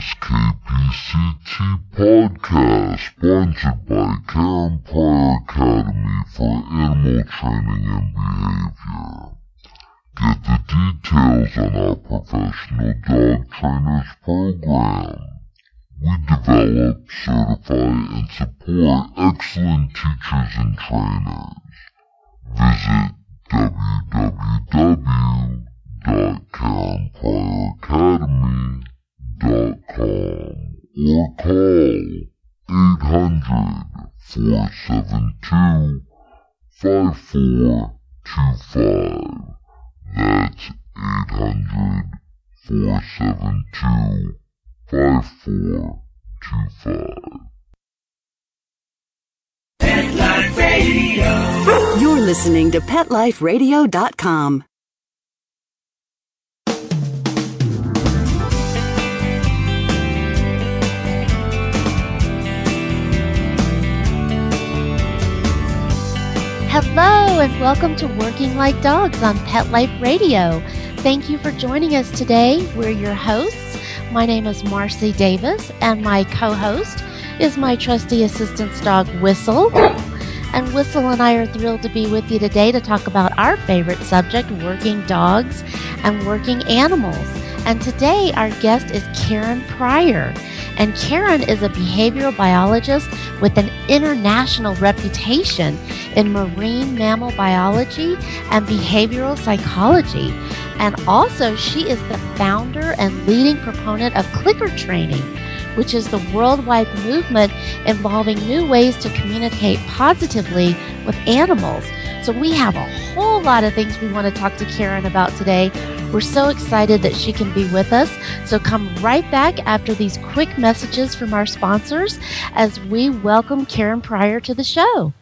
KPCT Podcast, sponsored by Pryor Academy for Animal Training and Behavior. Get the details on our professional dog trainers program. We develop, certify, and support excellent teachers and trainers. Visit www.karenpryoracademy.com or call 800-472-5425. That's 800-472-5425. Pet Life Radio. You're listening to PetLifeRadio.com. Hello, and welcome to Working Like Dogs on Pet Life Radio. Thank you for joining us today. We're your hosts. My name is Marcy Davis, and my co host is my trusty assistant's dog, Whistle. And Whistle and I are thrilled to be with you today to talk about our favorite subject working dogs and working animals. And today, our guest is Karen Pryor. And Karen is a behavioral biologist with an international reputation in marine mammal biology and behavioral psychology. And also, she is the founder and leading proponent of clicker training, which is the worldwide movement involving new ways to communicate positively with animals. So, we have a whole lot of things we want to talk to Karen about today. We're so excited that she can be with us. So, come right back after these quick messages from our sponsors as we welcome Karen Pryor to the show.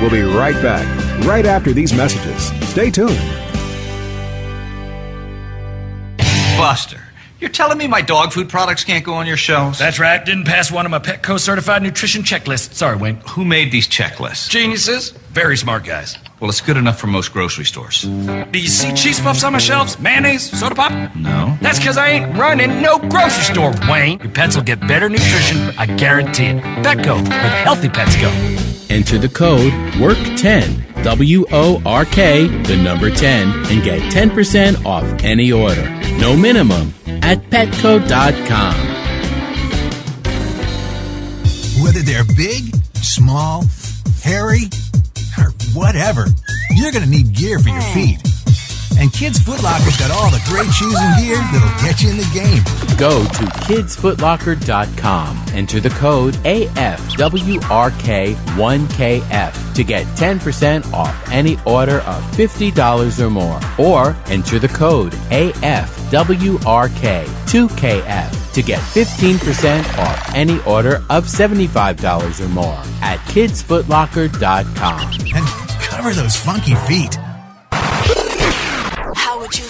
We'll be right back, right after these messages. Stay tuned. Buster, you're telling me my dog food products can't go on your shelves? That's right. Didn't pass one of my Petco certified nutrition checklists. Sorry, Wayne. Who made these checklists? Geniuses. Very smart guys. Well, it's good enough for most grocery stores. Do you see cheese puffs on my shelves? Mayonnaise? Soda pop? No. That's because I ain't running no grocery store, Wayne. Your pets will get better nutrition, I guarantee it. Petco, where healthy pets go. Enter the code WORK10, W O R K, the number 10, and get 10% off any order. No minimum at petco.com. Whether they're big, small, hairy, or whatever, you're going to need gear for your feet. And Kids Foot Locker's got all the great shoes and gear that'll get you in the game. Go to kidsfootlocker.com. Enter the code AFWRK1KF to get 10% off any order of $50 or more. Or enter the code AFWRK2KF to get 15% off any order of $75 or more at kidsfootlocker.com. And cover those funky feet.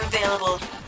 available.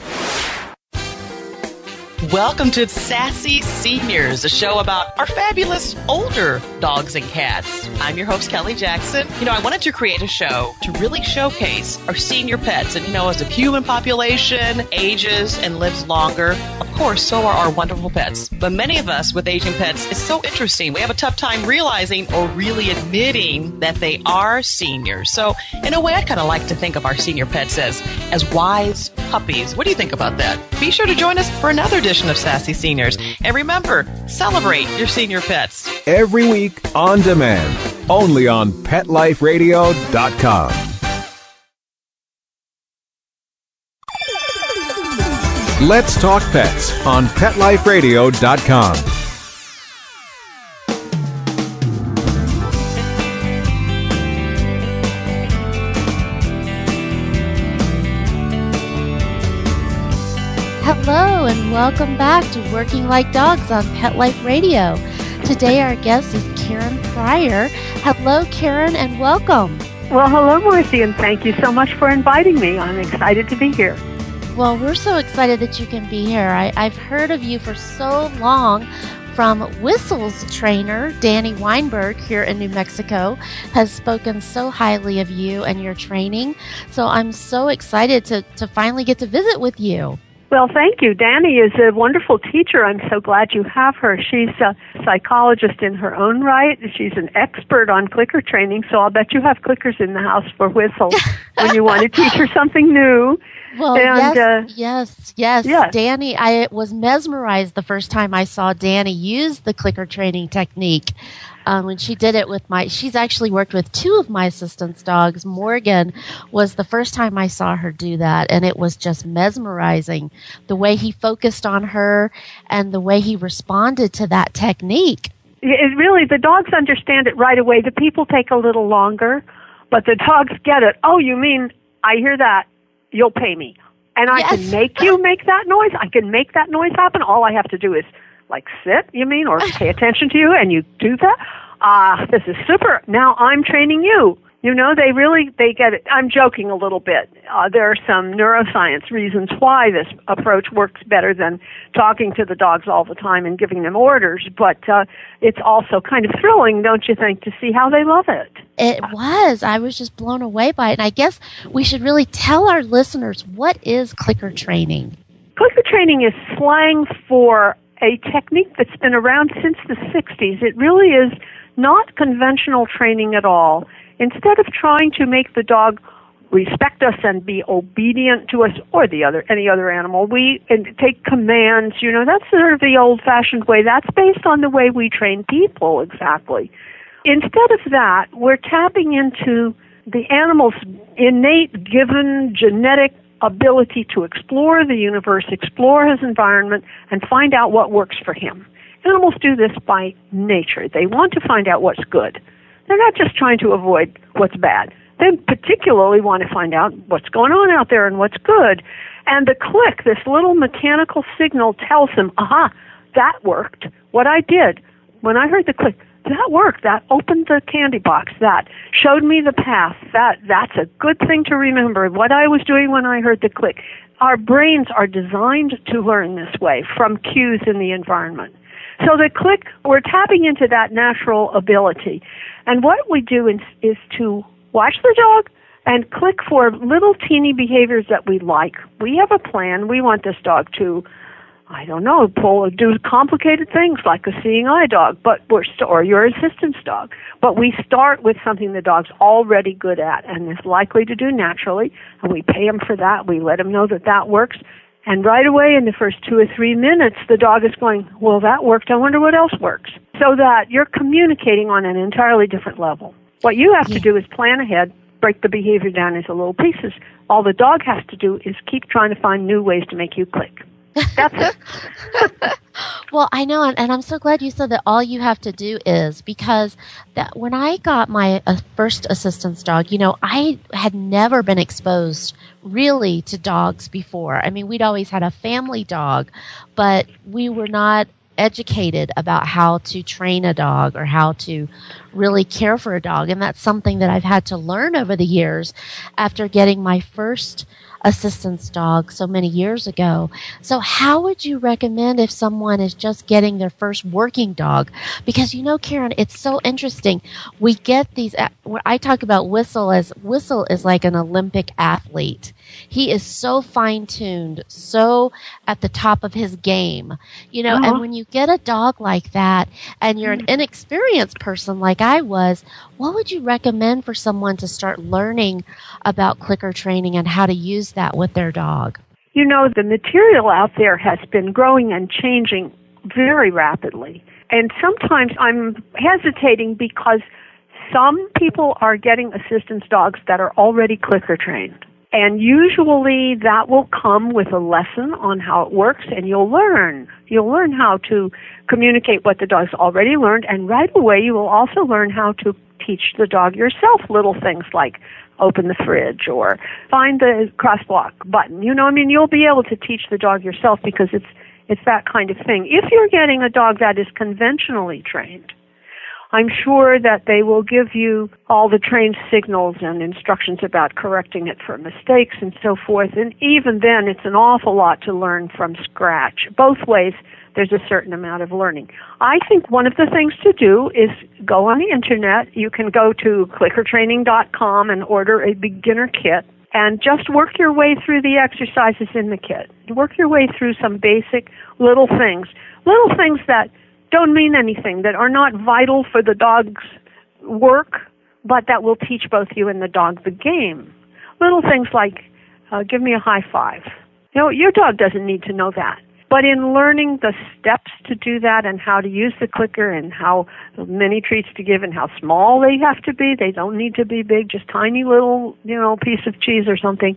Welcome to Sassy Seniors, a show about our fabulous older dogs and cats. I'm your host, Kelly Jackson. You know, I wanted to create a show to really showcase our senior pets. And, you know, as the human population ages and lives longer, of course, so are our wonderful pets. But many of us with aging pets, it's so interesting. We have a tough time realizing or really admitting that they are seniors. So, in a way, I kind of like to think of our senior pets as, as wise puppies. What do you think about that? Be sure to join us for another edition of Sassy Seniors. And remember, celebrate your senior pets. Every week on demand, only on PetLifeRadio.com. Let's talk pets on PetLifeRadio.com. hello, and welcome back to Working Like Dogs on Pet Life Radio. Today, our guest is Karen Pryor. Hello, Karen, and welcome. Well, hello, Marcy, and thank you so much for inviting me. I'm excited to be here. Well, we're so excited that you can be here. I, I've heard of you for so long from Whistle's trainer, Danny Weinberg, here in New Mexico, has spoken so highly of you and your training. So I'm so excited to, to finally get to visit with you. Well, thank you. Danny is a wonderful teacher. I'm so glad you have her. She's a psychologist in her own right. She's an expert on clicker training, so I'll bet you have clickers in the house for Whistle when you want to teach her something new. Well, and, yes, uh, yes, yes, yes. Danny, I was mesmerized the first time I saw Danny use the clicker training technique. Um, when she did it with my, she's actually worked with two of my assistant's dogs. Morgan was the first time I saw her do that, and it was just mesmerizing the way he focused on her and the way he responded to that technique. it really, the dogs understand it right away. The people take a little longer, but the dogs get it. Oh, you mean, I hear that. You'll pay me. And I can make you make that noise. I can make that noise happen. All I have to do is like sit, you mean, or pay attention to you and you do that. Ah, this is super. Now I'm training you. You know, they really they get it. I'm joking a little bit. Uh, there are some neuroscience reasons why this approach works better than talking to the dogs all the time and giving them orders. But uh, it's also kind of thrilling, don't you think, to see how they love it? It was. I was just blown away by it. And I guess we should really tell our listeners what is clicker training. Clicker training is slang for a technique that's been around since the 60s. It really is not conventional training at all. Instead of trying to make the dog respect us and be obedient to us or the other any other animal, we and take commands, you know, that's sort of the old fashioned way. That's based on the way we train people exactly. Instead of that, we're tapping into the animal's innate given genetic ability to explore the universe, explore his environment, and find out what works for him. Animals do this by nature. They want to find out what's good. They're not just trying to avoid what's bad. They particularly want to find out what's going on out there and what's good. And the click, this little mechanical signal tells them, aha, that worked. What I did when I heard the click, that worked. That opened the candy box. That showed me the path. That that's a good thing to remember. What I was doing when I heard the click. Our brains are designed to learn this way from cues in the environment. So the click, we're tapping into that natural ability. And what we do is, is to watch the dog and click for little teeny behaviors that we like. We have a plan. We want this dog to I don't know, pull do complicated things like a seeing eye dog, but we're st- or your assistance dog. But we start with something the dog's already good at and is likely to do naturally, and we pay him for that. We let him know that that works, and right away in the first two or three minutes, the dog is going, "Well, that worked. I wonder what else works." So that you're communicating on an entirely different level. What you have to do is plan ahead, break the behavior down into little pieces. All the dog has to do is keep trying to find new ways to make you click. That's it. Well, I know, and, I'm so glad you said that all you have to do is because that when I got my uh, first assistance dog, you know, I had never been exposed really to dogs before. I mean, we'd always had a family dog, but we were not educated about how to train a dog or how to really care for a dog. And that's something that I've had to learn over the years after getting my first assistance dog so many years ago. So how would you recommend if someone is just getting their first working dog? Because you know, Karen, it's so interesting. We get these, uh, when I talk about Whistle as Whistle is like an Olympic athlete. He is so fine tuned, so at the top of his game, you know, Uh-huh. and when you get a dog like that and you're an inexperienced person like I was, what would you recommend for someone to start learning about clicker training and how to use that with their dog? You know, the material out there has been growing and changing very rapidly. And sometimes I'm hesitating because some people are getting assistance dogs that are already clicker trained. And usually that will come with a lesson on how it works and you'll learn. You'll learn how to communicate what the dog's already learned and right away you will also learn how to teach the dog yourself little things like open the fridge or find the crosswalk button. You know, I mean, you'll be able to teach the dog yourself because it's it's that kind of thing. If you're getting a dog that is conventionally trained, I'm sure that they will give you all the trained signals and instructions about correcting it for mistakes and so forth. And even then, it's an awful lot to learn from scratch. Both ways, there's a certain amount of learning. I think one of the things to do is go on the internet. You can go to clickertraining.com and order a beginner kit and just work your way through the exercises in the kit. Work your way through some basic little things. Little things that don't mean anything, that are not vital for the dog's work, but that will teach both you and the dog the game. Little things like, uh, give me a high five. You know, your dog doesn't need to know that. But in learning the steps to do that and how to use the clicker and how many treats to give and how small they have to be, they don't need to be big, just tiny little, you know, piece of cheese or something.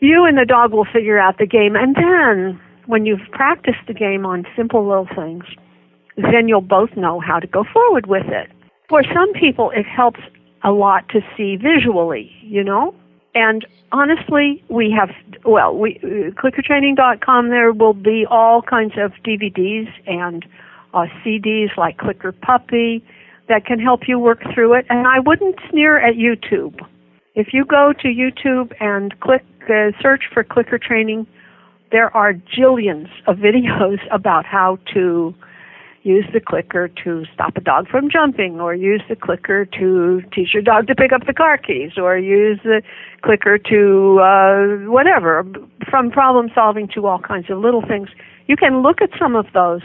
You and the dog will figure out the game. And then when you've practiced the game on simple little things, then you'll both know how to go forward with it. For some people, it helps a lot to see visually, you know? And honestly, we have, well, we, uh, clickertraining.com, there will be all kinds of DVDs and uh, CDs like Clicker Puppy that can help you work through it. And I wouldn't sneer at YouTube. If you go to YouTube and click, uh, search for Clicker Training, there are jillions of videos about how to use the clicker to stop a dog from jumping, or use the clicker to teach your dog to pick up the car keys, or use the clicker to uh, whatever, from problem solving to all kinds of little things. You can look at some of those.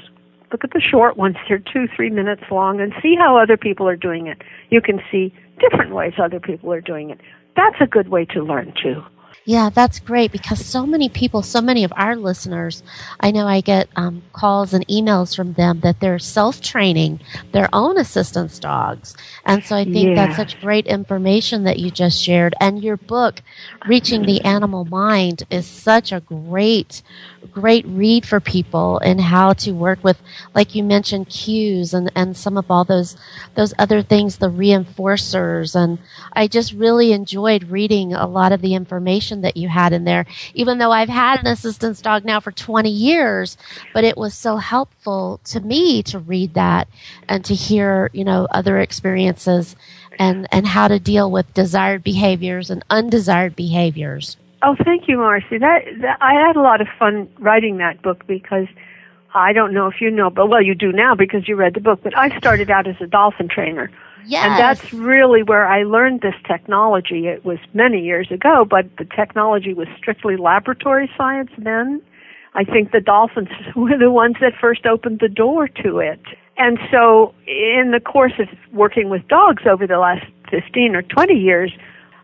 Look at the short ones, they're two, three minutes long, and see how other people are doing it. You can see different ways other people are doing it. That's a good way to learn too. Yeah, that's great because so many people, so many of our listeners, I know I get um, calls and emails from them that they're self training their own assistance dogs. And so I think Yeah. that's such great information that you just shared. And your book, Reaching the Animal Mind, is such a great, great read for people in how to work with, like you mentioned, cues and, and some of all those, those other things, the reinforcers. And I just really enjoyed reading a lot of the information that you had in there, even though I've had an assistance dog now for 20 years, but it was so helpful to me to read that and to hear, you know, other experiences and, and how to deal with desired behaviors and undesired behaviors. Oh, thank you, Marcy. That, that I had a lot of fun writing that book because I don't know if you know, but well, you do now because you read the book. But I started out as a dolphin trainer, Yes. and that's really where I learned this technology. It was many years ago, but the technology was strictly laboratory science then. I think the dolphins were the ones that first opened the door to it. And so, in the course of working with dogs over the last 15 or 20 years,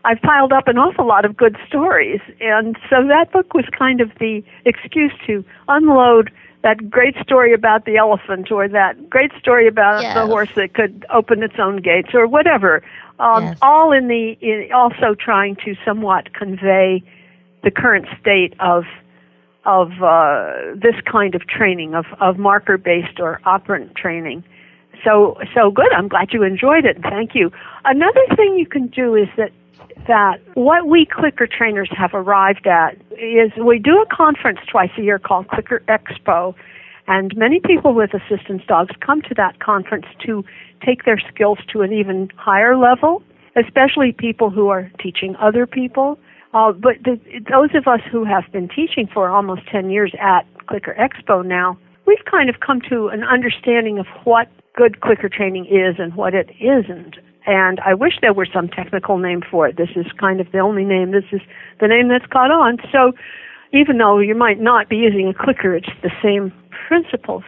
I've piled up an awful lot of good stories. And so that book was kind of the excuse to unload that great story about the elephant or that great story about the horse that could open its own gates or whatever. Um, Yes. All in the, in also trying to somewhat convey the current state of of uh, this kind of training of, of marker based or operant training. So so good. I'm glad you enjoyed it. Thank you. Another thing you can do is that that what we clicker trainers have arrived at is we do a conference twice a year called Clicker Expo, and many people with assistance dogs come to that conference to take their skills to an even higher level, especially people who are teaching other people. Uh, but the, those of us who have been teaching for almost 10 years at Clicker Expo now, we've kind of come to an understanding of what good clicker training is and what it isn't. And I wish there were some technical name for it. This is kind of the only name. This is the name that's caught on. So even though you might not be using a clicker, it's the same principles.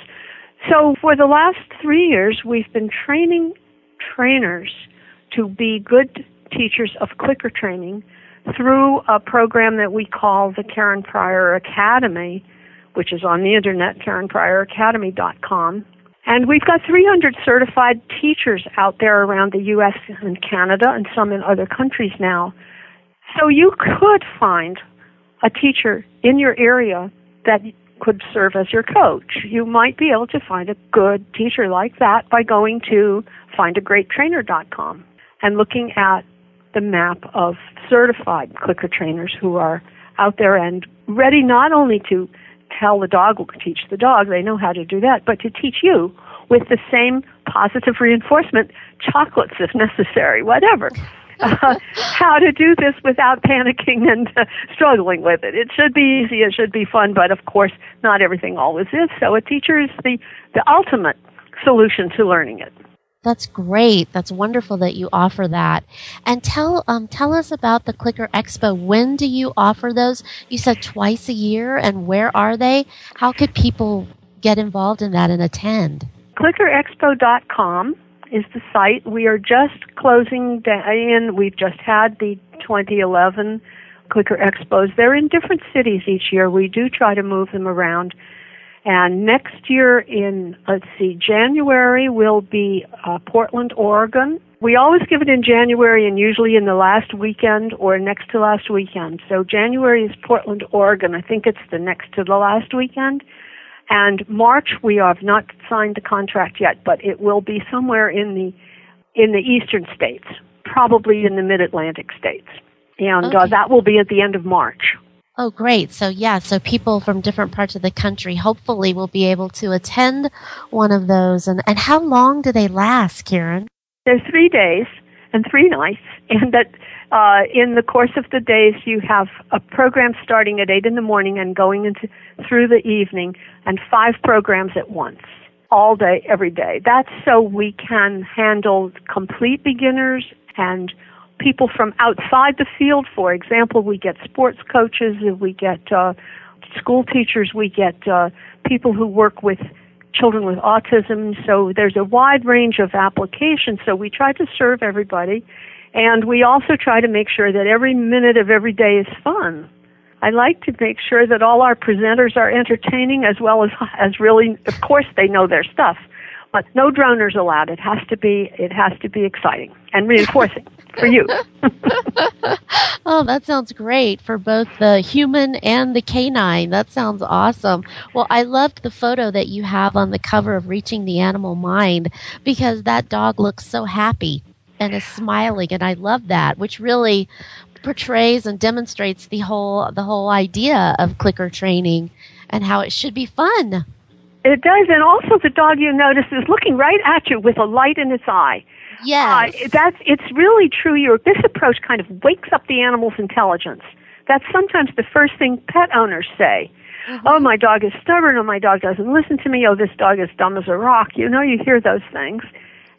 So for the last three years, we've been training trainers to be good teachers of clicker training through a program that we call the Karen Pryor Academy, which is on the internet, KarenPryorAcademy.com. And we've got 300 certified teachers out there around the U.S. and Canada and some in other countries now. So you could find a teacher in your area that could serve as your coach. You might be able to find a good teacher like that by going to findagreattrainer.com and looking at the map of certified clicker trainers who are out there and ready not only to tell the dog or teach the dog, they know how to do that, but to teach you with the same positive reinforcement, chocolates if necessary, whatever. Uh, how to do this without panicking and uh, struggling with it. It should be easy, it should be fun, but of course, not everything always is. So a teacher is the, the ultimate solution to learning it. That's great. That's wonderful that you offer that. And tell um, tell us about the Clicker Expo. When do you offer those? You said twice a year, and where are they? How could people get involved in that and attend? ClickerExpo.com is the site. We are just closing in. We've just had the 2011 Clicker Expos. They're in different cities each year. We do try to move them around. And next year in, let's see, January will be uh, Portland, Oregon. We always give it in January and usually in the last weekend or next to last weekend. So January is Portland, Oregon. I think it's the next to the last weekend. And March we have not signed the contract yet, but it will be somewhere in the in the eastern states, probably in the mid-Atlantic states. And uh, okay. uh, that will be at the end of March. Oh, great. So, yeah, so people from different parts of the country hopefully will be able to attend one of those. And, and how long do they last, Karen? They're three days and three nights. And that uh, in the course of the days, you have a program starting at 8 in the morning and going into through the evening, and five programs at once all day, every day. That's so we can handle complete beginners and people from outside the field. For example, we get sports coaches, we get uh, school teachers, we get uh, people who work with children with autism. So there's a wide range of applications. So we try to serve everybody. And we also try to make sure that every minute of every day is fun. I like to make sure that all our presenters are entertaining as well as as really of course they know their stuff. But no droners allowed. It has to be it has to be exciting and reinforcing for you. oh, that sounds great for both the human and the canine. That sounds awesome. Well, I loved the photo that you have on the cover of Reaching the Animal Mind because that dog looks so happy and is smiling and I love that, which really portrays and demonstrates the whole the whole idea of clicker training and how it should be fun. It does, and also the dog you notice is looking right at you with a light in its eye. Yes, uh, that's it's really true. Your this approach kind of wakes up the animal's intelligence. That's sometimes the first thing pet owners say. Mm-hmm. Oh, my dog is stubborn. Oh, my dog doesn't listen to me. Oh, this dog is dumb as a rock. You know, you hear those things,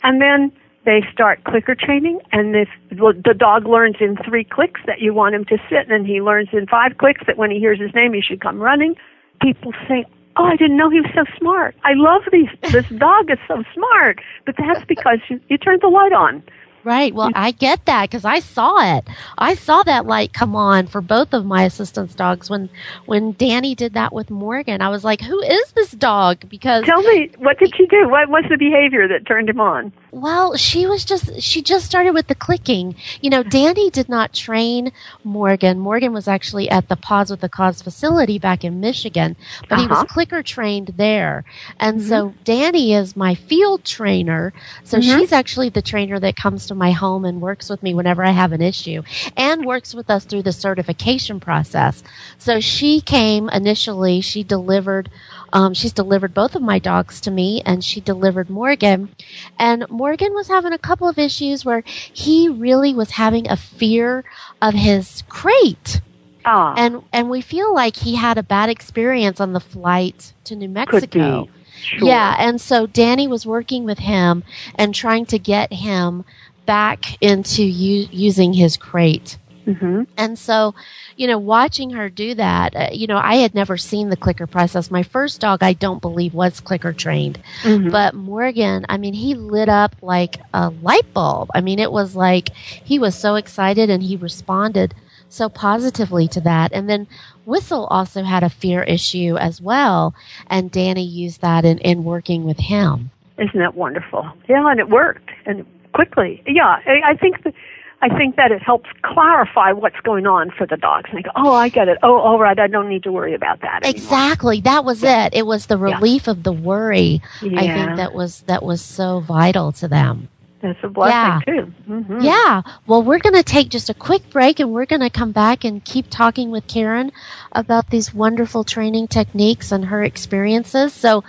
and then they start clicker training, and if the dog learns in three clicks that you want him to sit, and he learns in five clicks that when he hears his name, he should come running. People say, "Oh, I didn't know he was so smart. I love these. This dog is so smart." But that's because you, you turned the light on. Right. Well, I get that because I saw it. I saw that light come on for both of my assistance dogs when when Danny did that with Morgan. I was like, "Who is this dog?" Because tell me, what did she do? What was the behavior that turned him on? Well, she was just she just started with the clicking. You know, Danny did not train Morgan. Morgan was actually at the Paws with a Cause facility back in Michigan, but uh-huh. he was uh-huh. clicker trained there. And mm-hmm. so Danny is my field trainer. So mm-hmm. she's actually the trainer that comes to to my home and works with me whenever I have an issue and works with us through the certification process. So she came initially, she delivered um, she's delivered both of my dogs to me and she delivered Morgan. And Morgan was having a couple of issues where he really was having a fear of his crate. Oh. And and we feel like he had a bad experience on the flight to New Mexico. Sure. Yeah, and so Danny was working with him and trying to get him back into u- using his crate. Mm-hmm. And so, you know, watching her do that, uh, you know, I had never seen the clicker process. My first dog, I don't believe, was clicker trained. Mm-hmm. But Morgan, I mean, he lit up like a light bulb. I mean, it was like he was so excited and he responded so positively to that. And then Whistle also had a fear issue as well. And Danny used that in, in working with him. Isn't that wonderful? Yeah, and it worked. And quickly. Yeah, I, I think that I think that it helps clarify what's going on for the dogs. And they go, oh, I get it. Oh, all right, I don't need to worry about that. Anymore. Exactly, that was yeah. it. It was the relief yeah. of the worry. Yeah. I think that was that was so vital to them. It's a blessing Yeah. too. hmm Yeah. Well, we're going to take just a quick break and we're going to come back and keep talking with Karen about these wonderful training techniques and her experiences. So,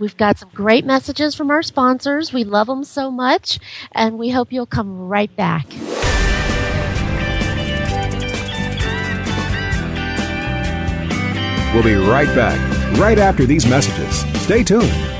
we've got some great messages from our sponsors. We love them so much and we hope you'll come right back. We'll be right back, right after these messages. Stay tuned.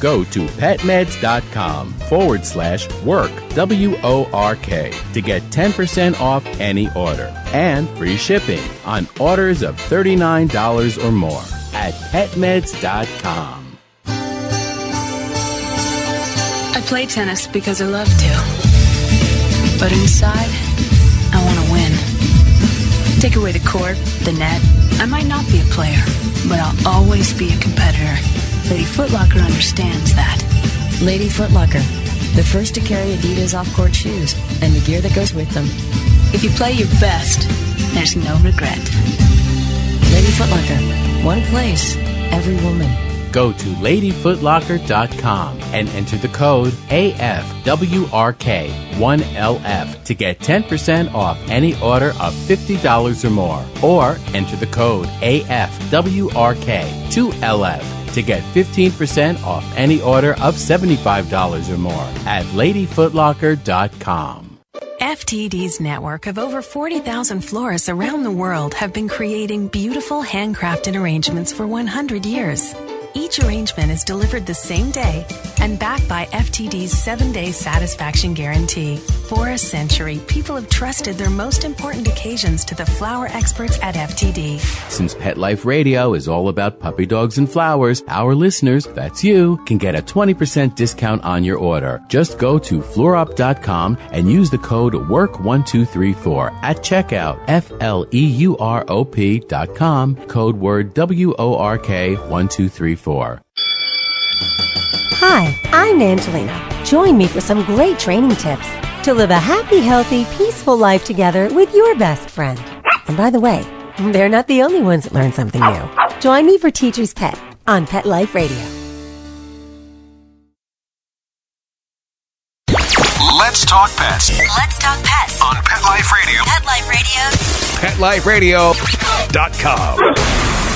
Go to petmeds.com forward slash work, W O R K, to get 10% off any order and free shipping on orders of $39 or more at petmeds.com. I play tennis because I love to. But inside, I want to win. Take away the court, the net. I might not be a player, but I'll always be a competitor. Lady Footlocker understands that. Lady Footlocker, the first to carry Adidas off-court shoes and the gear that goes with them. If you play your best, there's no regret. Lady Footlocker, one place, every woman. Go to ladyfootlocker.com and enter the code AFWRK1LF to get 10% off any order of $50 or more. Or enter the code AFWRK2LF to get 15% off any order of $75 or more at ladyfootlocker.com. FTD's network of over 40,000 florists around the world have been creating beautiful handcrafted arrangements for 100 years. Each arrangement is delivered the same day and backed by FTD's seven day satisfaction guarantee. For a century, people have trusted their most important occasions to the flower experts at FTD. Since Pet Life Radio is all about puppy dogs and flowers, our listeners, that's you, can get a 20% discount on your order. Just go to fleurop.com and use the code WORK1234 at checkout. F L E U R O P dot com, code word W O R K 1234. Hi, I'm Angelina. Join me for some great training tips to live a happy, healthy, peaceful life together with your best friend. And by the way, they're not the only ones that learn something new. Join me for Teacher's Pet on Pet Life Radio. Let's talk pets Let's talk pets. on Pet Life Radio. Pet Life Radio. PetLifeRadio.com.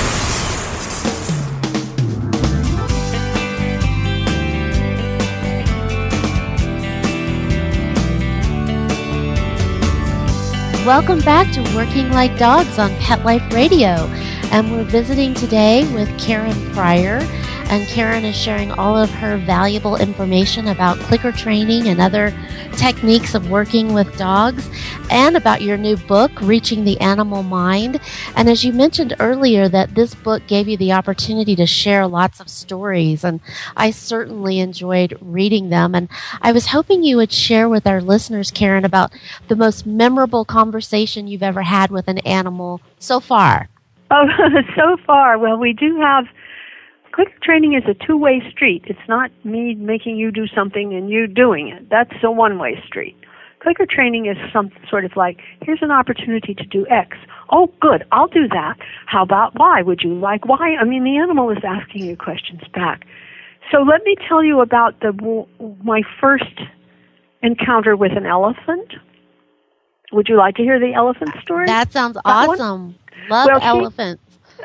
Welcome back to Working Like Dogs on Pet Life Radio. And we're visiting today with Karen Pryor. And Karen is sharing all of her valuable information about clicker training and other techniques of working with dogs and about your new book, Reaching the Animal Mind. And as you mentioned earlier, that this book gave you the opportunity to share lots of stories. And I certainly enjoyed reading them. And I was hoping you would share with our listeners, Karen, about the most memorable conversation you've ever had with an animal so far. Oh, so far, well, we do have. Clicker training is a two-way street. It's not me making you do something and you doing it. That's a one-way street. Clicker training is some sort of like, here's an opportunity to do X. Oh, good, I'll do that. How about Y? Would you like Y? I mean, the animal is asking you questions back. So let me tell you about the my first encounter with an elephant. Would you like to hear the elephant story? That sounds That one? awesome. Love Well, elephants.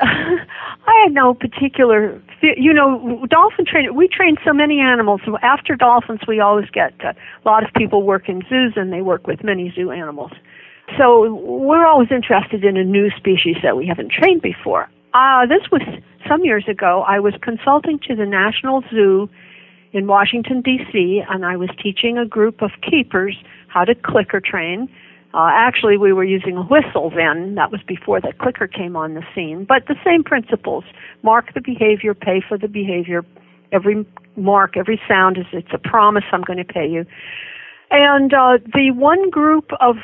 I had no particular, you know, dolphin training. We train so many animals. After dolphins, we always get uh, a lot of people work in zoos and they work with many zoo animals. So we're always interested in a new species that we haven't trained before. Uh, this was some years ago. I was consulting to the National Zoo in Washington, D.C., and I was teaching a group of keepers how to clicker train. Uh, actually, we were using a whistle then. That was before the clicker came on the scene. But the same principles mark the behavior, pay for the behavior, every mark, every sound is it's a promise I'm going to pay you. And uh, the one group of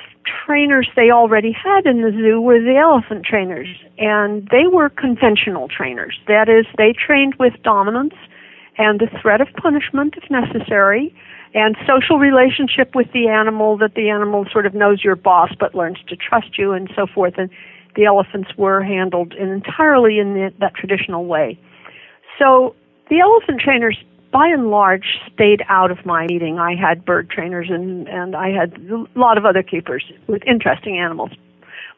trainers they already had in the zoo were the elephant trainers, and they were conventional trainers. That is, they trained with dominance and the threat of punishment if necessary, and social relationship with the animal that the animal sort of knows your boss but learns to trust you and so forth. And the elephants were handled in entirely in the, that traditional way. So the elephant trainers by and large stayed out of my meeting. I had bird trainers and, and I had a lot of other keepers with interesting animals.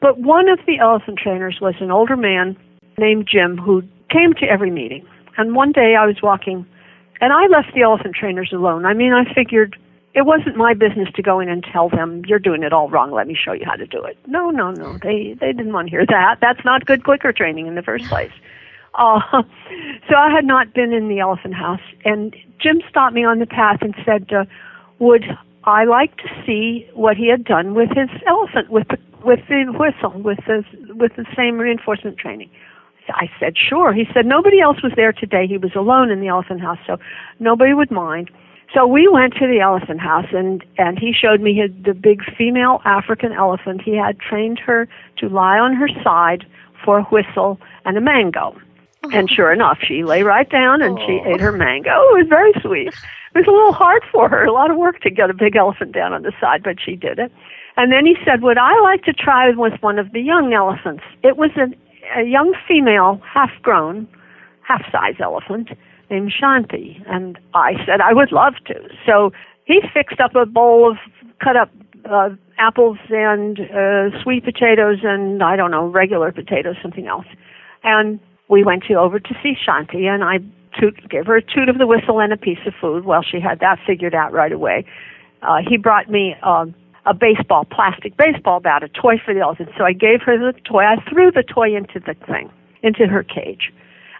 But one of the elephant trainers was an older man named Jim who came to every meeting. And one day I was walking and I left the elephant trainers alone. I mean, I figured it wasn't my business to go in and tell them you're doing it all wrong. Let me show you how to do it. No, no, no. They they didn't want to hear that. That's not good clicker training in the first place. Uh, so I had not been in the elephant house, and Jim stopped me on the path and said, uh, "Would I like to see what he had done with his elephant, with the with the whistle, with the with the same reinforcement training?" I said, "Sure." He said, "Nobody else was there today. He was alone in the elephant house, so nobody would mind." So we went to the elephant house, and and he showed me his, the big female African elephant. He had trained her to lie on her side for a whistle and a mango. Oh. And sure enough, she lay right down and she oh. ate her mango. It was very sweet. It was a little hard for her, a lot of work to get a big elephant down on the side, but she did it. And then he said, Would I like to try with one of the young elephants? It was a, a young female, half grown, half size elephant named Shanti. And I said I would love to. So he fixed up a bowl of cut up uh, apples and uh, sweet potatoes and I don't know, regular potatoes, something else. And we went to over to see Shanti, and I toot, gave her a toot of the whistle and a piece of food. Well, she had that figured out right away. Uh, he brought me um, a baseball, plastic baseball bat, a toy for the elephant. So I gave her the toy. I threw the toy into the thing, into her cage,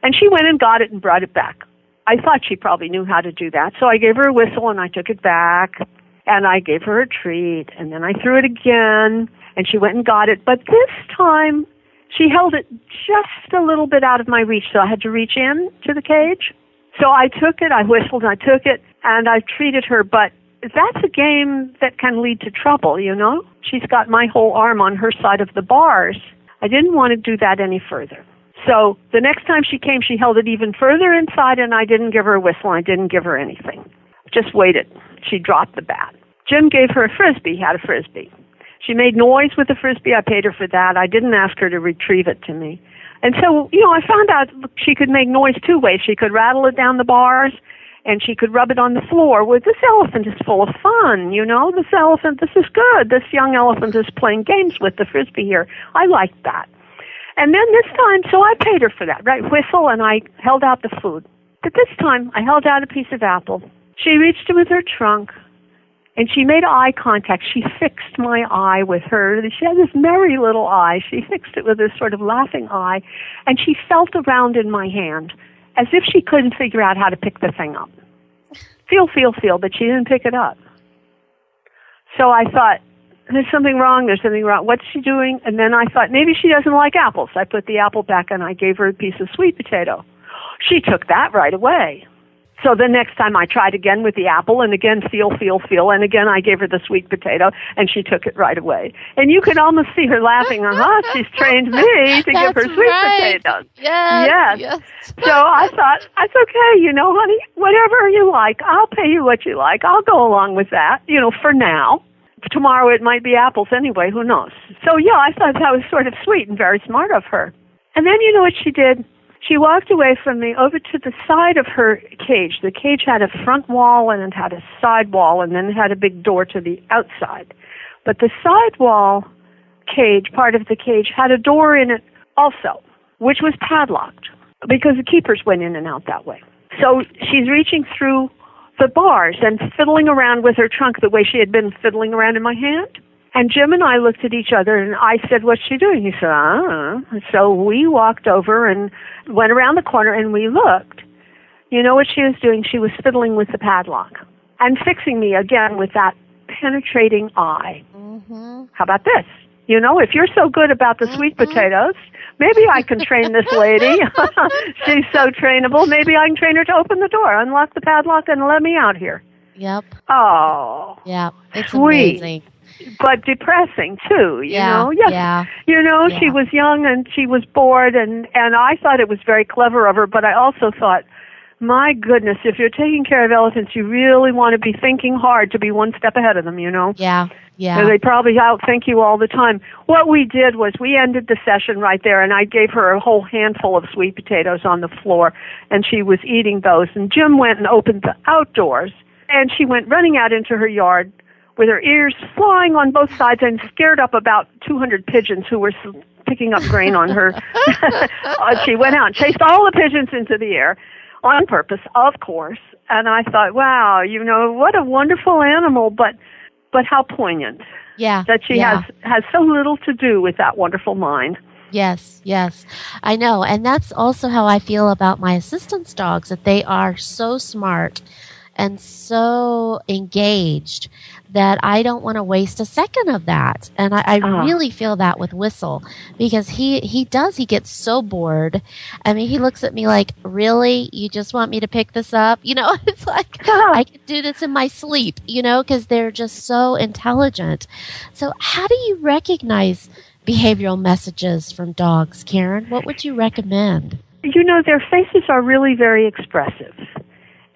and she went and got it and brought it back. I thought she probably knew how to do that, so I gave her a whistle and I took it back, and I gave her a treat, and then I threw it again, and she went and got it. But this time she held it just a little bit out of my reach, so I had to reach in to the cage. So I took it, I whistled, and I took it, and I treated her, but that's a game that can lead to trouble, you know? She's got my whole arm on her side of the bars. I didn't want to do that any further. So the next time she came, she held it even further inside, and I didn't give her a whistle. I didn't give her anything. Just waited. She dropped the bat. Jim gave her a frisbee, had a frisbee. She made noise with the frisbee. I paid her for that. I didn't ask her to retrieve it to me. And so, you know, I found out she could make noise two ways. She could rattle it down the bars and she could rub it on the floor. Well, this elephant is full of fun, you know. This elephant, this is good. This young elephant is playing games with the frisbee here. I liked that. And then this time, so I paid her for that, right? Whistle, and I held out the food. But this time, I held out a piece of apple. She reached in with her trunk, and she made eye contact. She fixed my eye with her. She had this merry little eye. She fixed it with this sort of laughing eye, and she felt around in my hand as if she couldn't figure out how to pick the thing up. Feel, feel, feel, but she didn't pick it up. So I thought, there's something wrong, there's something wrong. What's she doing? And then I thought, maybe she doesn't like apples. I put the apple back and I gave her a piece of sweet potato. She took that right away. So the next time I tried again with the apple and again feel, feel, feel, and again I gave her the sweet potato and she took it right away. And you could almost see her laughing, uh-huh, she's trained me to give her sweet right. potatoes. Yes, yes. yes. So I thought, that's okay, you know, honey, whatever you like, I'll pay you what you like. I'll go along with that, you know, for now. Tomorrow it might be apples anyway, who knows. So yeah, I thought that was sort of sweet and very smart of her. And then you know what she did? She walked away from me over to the side of her cage. The cage had a front wall and it had a side wall and then it had a big door to the outside. But the side wall cage, part of the cage, had a door in it also, which was padlocked because the keepers went in and out that way. So she's reaching through the bars and fiddling around with her trunk the way she had been fiddling around in my hand. And Jim and I looked at each other, and I said, "What's she doing?" He said, "Ah." So we walked over and went around the corner, and we looked. You know what she was doing? She was fiddling with the padlock and fixing me again with that penetrating eye. Mm-hmm. How about this? You know, if you're so good about the sweet potatoes, maybe I can train this lady. She's so trainable. Maybe I can train her to open the door, unlock the padlock, and let me out here. Yep. Oh, Yeah. It's Sweet. amazing. But depressing too. You Yeah, know, yes. yeah, You know, she was young and she was bored, and and I thought it was very clever of her. But I also thought, my goodness, if you're taking care of elephants, you really want to be thinking hard to be one step ahead of them. You know. Yeah. Yeah. They probably outthink you all the time. What we did was we ended the session right there, and I gave her a whole handful of sweet potatoes on the floor, and she was eating those. And Jim went and opened the outdoors, and she went running out into her yard with her ears flying on both sides and scared up about 200 pigeons who were picking up grain on her. Uh, she went out and chased all the pigeons into the air on purpose, of course. And I thought, wow, you know, what a wonderful animal, but but how poignant Yeah. that she yeah. has has so little to do with that wonderful mind. Yes, yes. I know. And that's also how I feel about my assistance dogs that they are so smart and so engaged that I don't want to waste a second of that. And I, I Ah. really feel that with Whistle because he, he does, he gets so bored. I mean, he looks at me like, really? You just want me to pick this up? You know, it's like, I could do this in my sleep, you know, because they're just so intelligent. So how do you recognize behavioral messages from dogs, Karen? What would you recommend? You know, their faces are really very expressive.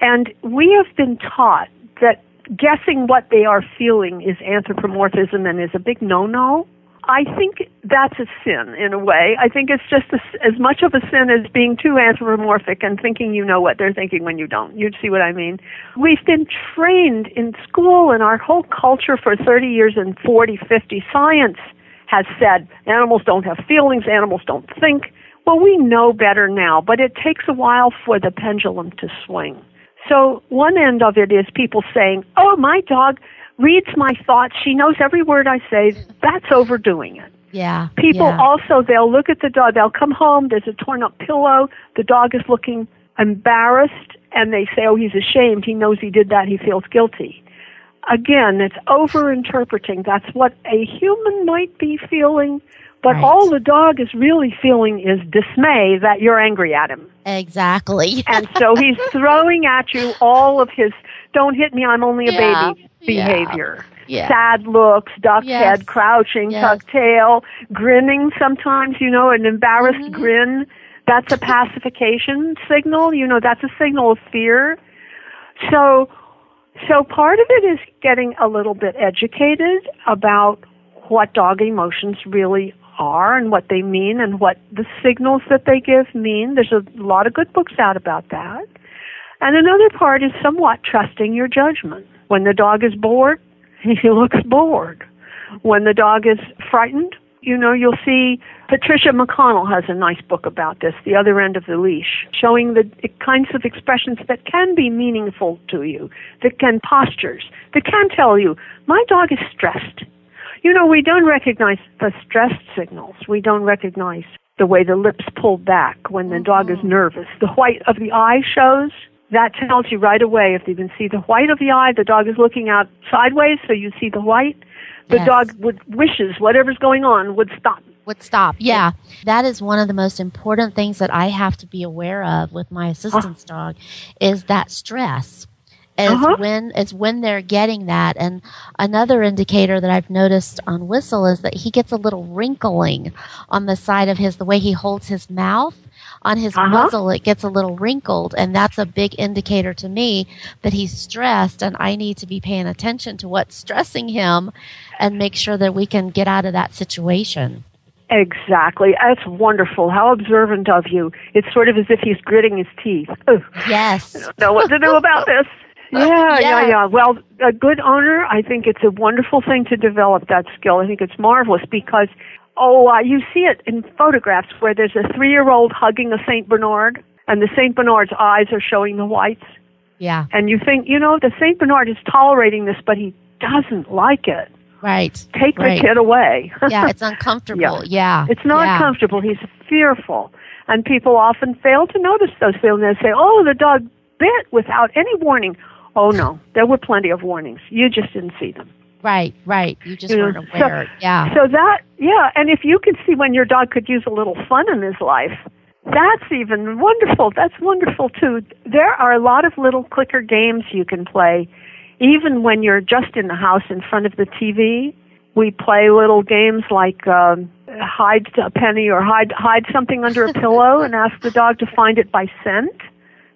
And we have been taught that guessing what they are feeling is anthropomorphism and is a big no no. I think that's a sin in a way. I think it's just as, as much of a sin as being too anthropomorphic and thinking you know what they're thinking when you don't. You see what I mean? We've been trained in school and our whole culture for 30 years and 40, 50. Science has said animals don't have feelings, animals don't think. Well, we know better now, but it takes a while for the pendulum to swing. So one end of it is people saying, "Oh, my dog reads my thoughts. She knows every word I say." That's overdoing it. Yeah. People yeah. also they'll look at the dog. They'll come home. There's a torn up pillow. The dog is looking embarrassed, and they say, "Oh, he's ashamed. He knows he did that. He feels guilty." Again, it's over interpreting. That's what a human might be feeling, but Right. all the dog is really feeling is dismay that you're angry at him. Exactly. And so he's throwing at you all of his "don't hit me, I'm only a Yeah, baby" yeah, behavior. yeah. Sad looks, duck Yes, head, crouching, yes. tuck tail, grinning sometimes, you know, an embarrassed Mm-hmm. grin. That's a pacification signal, you know, that's a signal of fear. So so part of it is getting a little bit educated about what dog emotions really are and what they mean and what the signals that they give mean. There's a lot of good books out about that. And another part is somewhat trusting your judgment. When the dog is bored, he looks bored. When the dog is frightened, you know, you'll see Patricia McConnell has a nice book about this, The Other End of the Leash, showing the kinds of expressions that can be meaningful to you, that can postures, that can tell you, my dog is stressed. You know, we don't recognize the stressed signals. We don't recognize the way the lips pull back when the dog is mm-hmm. nervous. The white of the eye shows. That tells you right away if you can see the white of the eye, the dog is looking out sideways, so you see the white. The Yes. dog would wishes whatever's going on would stop. would stop. Yeah. That is one of the most important things that I have to be aware of with my assistance dog is that stress. Is Uh-huh. when is when they're getting that. And another indicator that I've noticed on Whistle is that he gets a little wrinkling on the side of his the way he holds his mouth. On his Uh-huh. muzzle, it gets a little wrinkled, and that's a big indicator to me that he's stressed, and I need to be paying attention to what's stressing him and make sure that we can get out of that situation. Exactly. That's wonderful. How observant of you. It's sort of as if he's gritting his teeth. Ugh. Yes. I don't know what to do about this. Yeah, yeah, Yeah. yeah. Well, a good owner, I think it's a wonderful thing to develop that skill. I think it's marvelous because, oh, uh, you see it in photographs where there's a three-year-old hugging a Saint Bernard, and the Saint Bernard's eyes are showing the whites, Yeah. and you think, you know, the Saint Bernard is tolerating this, but he doesn't like it. Right. Take right. the kid away. yeah, it's uncomfortable. Yeah. It's not yeah. comfortable. He's fearful. And people often fail to notice those feelings. They say, oh, the dog bit without any warning. Oh, no. There were plenty of warnings. You just didn't see them. Right, right. You just You know, weren't aware. yeah. So that, yeah, and if you can see when your dog could use a little fun in his life, that's even wonderful. That's wonderful too. There are a lot of little clicker games you can play, even when you're just in the house in front of the TV. We play little games like um, hide a penny or hide hide something under a pillow and ask the dog to find it by scent,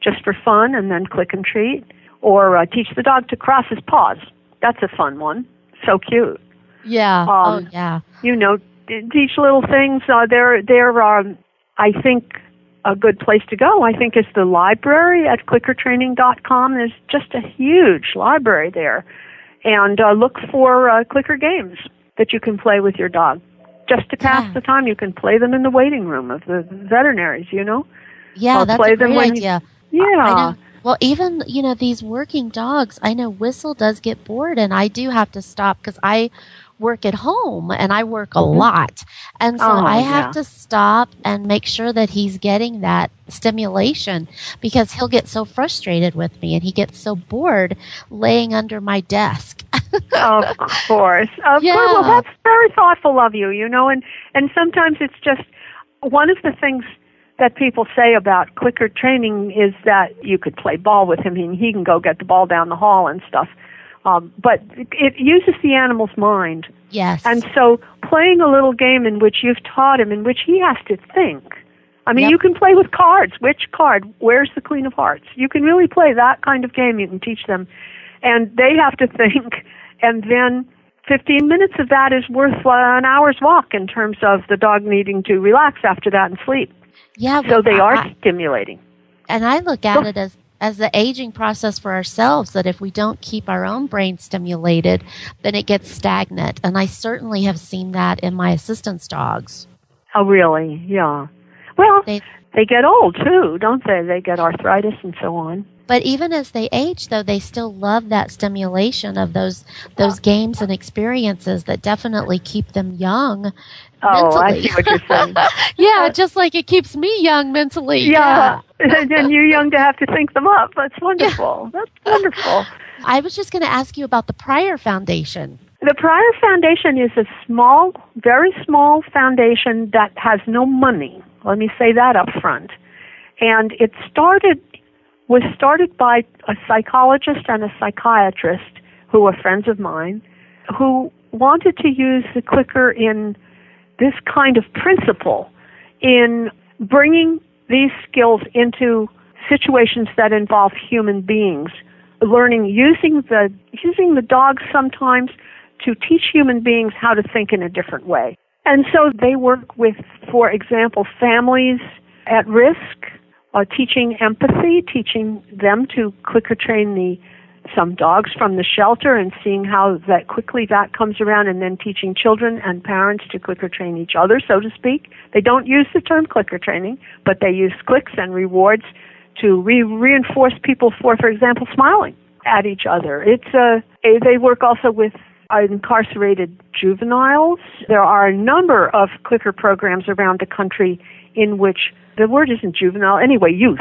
just for fun, and then click and treat. Or uh, teach the dog to cross his paws. That's a fun one. So cute yeah. oh, um, yeah. you know, teach little things. Uh, there, there are, I think, a good place to go. I think is the library at clickertraining.com. There's just a huge library there, and uh, look for uh, clicker games that you can play with your dog. Just to pass Yeah. the time, you can play them in the waiting room of the veterinaries. You know. Yeah, that's play a them great when you- idea. Yeah. Well, even you know these working dogs. I know Whistle does get bored, and I do have to stop because I work at home and I work a Mhm. lot, and so Oh, I have yeah. to stop and make sure that he's getting that stimulation because he'll get so frustrated with me and he gets so bored laying under my desk. of course. Of Yeah. course. Well, that's very thoughtful of you, you know, and, and sometimes it's just one of the things that people say about clicker training is that you could play ball with him and he can go get the ball down the hall and stuff. Um, but it uses the animal's mind. Yes. And so playing a little game in which you've taught him, in which he has to think. I mean, Yep. you can play with cards. Which card? Where's the Queen of Hearts? You can really play that kind of game. You can teach them. And they have to think. And then 15 minutes of that is worth an hour's walk in terms of the dog needing to relax after that and sleep. Yeah. So they are I- stimulating. and I look at it as as the aging process for ourselves that if we don't keep our own brain stimulated, then it gets stagnant. And I certainly have seen that in my assistance dogs. Oh, really? Yeah. Well, They- they get old too, don't they? They get arthritis and so on. But even as they age, though, they still love that stimulation of those those games and experiences that definitely keep them young. Oh, I see what you're saying. yeah, just like it keeps me young mentally. Yeah. and you're young to have to think them up. That's wonderful. That's wonderful. I was just going to ask you about the Pryor Foundation. The Pryor Foundation is a small, very small foundation that has no money. Let me say that up front. And it started, was started by a psychologist and a psychiatrist who are friends of mine who wanted to use the clicker in this kind of principle in bringing these skills into situations that involve human beings. Learning using the using the dogs sometimes to teach human beings how to think in a different way. And so they work with for example families at risk uh, teaching empathy teaching them to clicker train the some dogs from the shelter and seeing how that quickly that comes around and then teaching children and parents to clicker train each other so to speak. They don't use the term clicker training but they use clicks and rewards to re- reinforce people for for example smiling at each other. It's a, a they work also with incarcerated juveniles. There are a number of clicker programs around the country in which the word isn't juvenile. Anyway youth.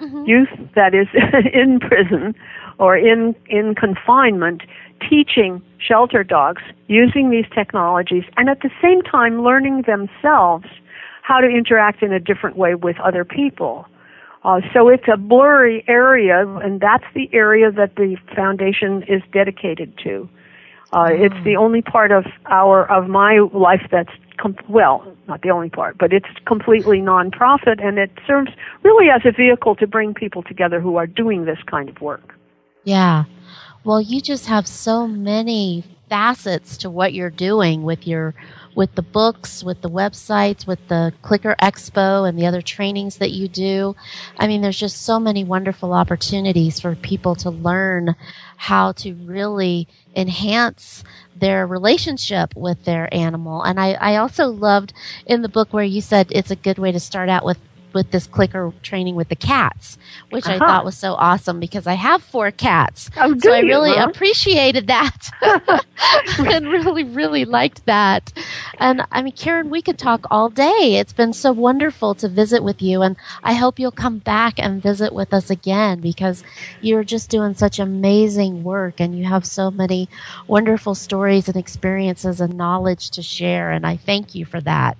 Mm-hmm. Youth that is in prison or in in confinement teaching shelter dogs using these technologies and at the same time learning themselves how to interact in a different way with other people. Uh, so it's a blurry area and that's the area that the foundation is dedicated to. Uh, it's the only part of our of my life that's com- well, not the only part, but it's completely nonprofit, and it serves really as a vehicle to bring people together who are doing this kind of work. Yeah. Well, you just have so many facets to what you're doing with your with the books, with the websites, with the Clicker Expo and the other trainings that you do. I mean, there's just so many wonderful opportunities for people to learn how to really enhance their relationship with their animal. And I, I also loved in the book where you said it's a good way to start out with with this clicker training with the cats, which I Uh-huh. thought was so awesome because I have four cats. Oh, so I you, really huh? appreciated that and really, really liked that. And I mean, Karen, we could talk all day. It's been so wonderful to visit with you. And I hope you'll come back and visit with us again because you're just doing such amazing work and you have so many wonderful stories and experiences and knowledge to share. And I thank you for that.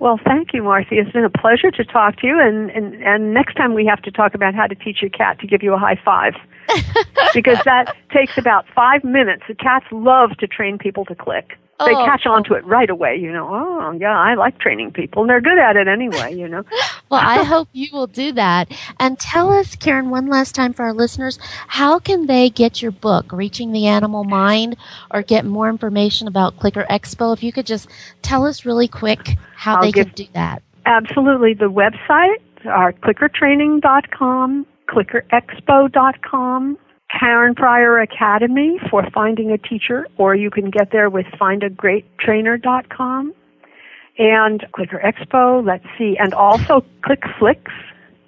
Well, thank you, Marcie. It's been a pleasure to talk to you, and, and, and next time we have to talk about how to teach your cat to give you a high five. because that takes about five minutes. The cats love to train people to click. They Oh. catch on to it right away, you know. Oh, yeah, I like training people, and they're good at it anyway, you know. Well, I hope you will do that. And tell us, Karen, one last time for our listeners, how can they get your book, Reaching the Animal Mind, or get more information about Clicker Expo? If you could just tell us really quick how I'll they give- can do that. Absolutely. The website are clickertraining.com, clickerexpo.com, Karen Pryor Academy for finding a teacher, or you can get there with findagreattrainer.com, and Clicker Expo, let's see, and also ClickFlix,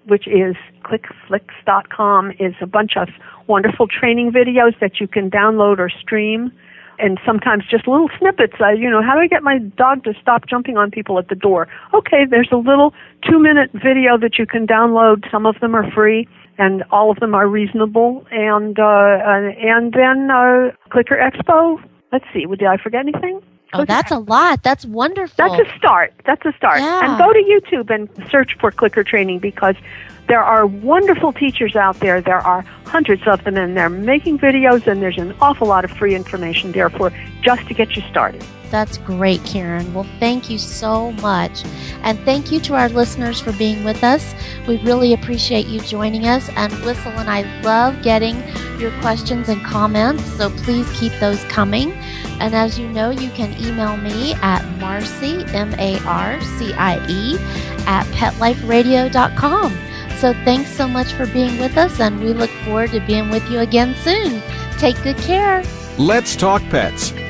which is clickflix.com, is a bunch of wonderful training videos that you can download or stream and sometimes just little snippets. Uh, you know, how do I get my dog to stop jumping on people at the door? Okay, there's a little two minute video that you can download. Some of them are free, and all of them are reasonable. And uh, uh, and then uh, Clicker Expo. Let's see. Did I forget anything? Oh, that's a lot. That's wonderful. That's a start. That's a start. Yeah. And go to YouTube and search for clicker training because there are wonderful teachers out there. There are hundreds of them, and they're making videos, and there's an awful lot of free information there for just to get you started. That's great, Karen. Well, thank you so much. And thank you to our listeners for being with us. We really appreciate you joining us. And Whistle and I love getting your questions and comments, so please keep those coming. And as you know, you can email me at Marcie, M A R C I E, at petliferadio.com. So thanks so much for being with us, and we look forward to being with you again soon. Take good care. Let's Talk Pets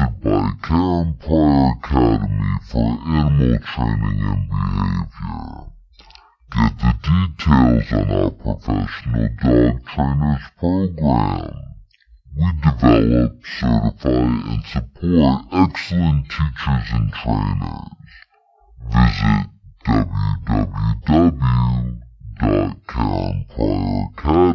sponsored by Karen Pryor Academy for Animal Training and Behavior. Get the details on our professional dog trainers program. We develop, certify, and support excellent teachers and trainers. Visit www.karenpryoracademy.com or call